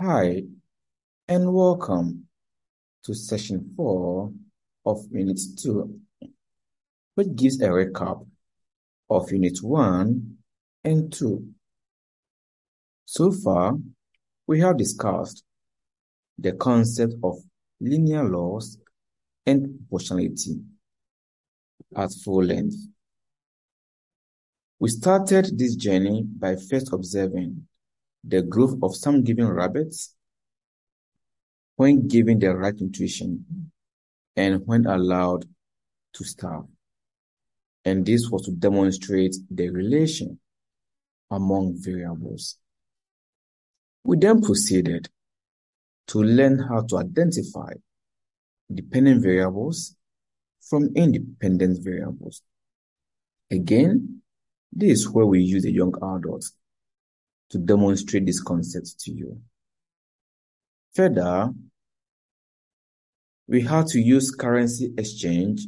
Hi, and welcome to session 4 of Unit 2, which gives a recap of Unit 1 and 2. So far, we have discussed the concept of linear laws and proportionality at full length. We started this journey by first observing the growth of some given rabbits when given the right nutrition and when allowed to starve. And this was to demonstrate the relation among variables. We then proceeded to learn how to identify dependent variables from independent variables. Again, this is where we use the young adults to demonstrate this concept to you. Further, we had to use currency exchange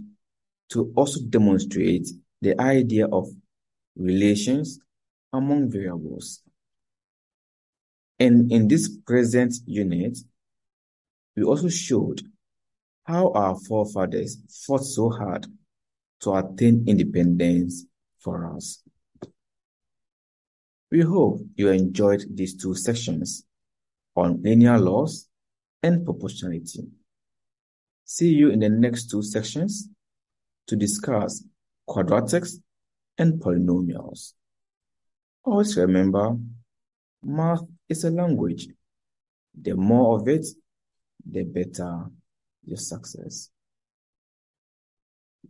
to also demonstrate the idea of relations among variables. And in this present unit, we also showed how our forefathers fought so hard to attain independence for us. We hope you enjoyed these two sections on linear laws and proportionality. See you in the next two sections to discuss quadratics and polynomials. Always remember, math is a language. The more of it, the better your success.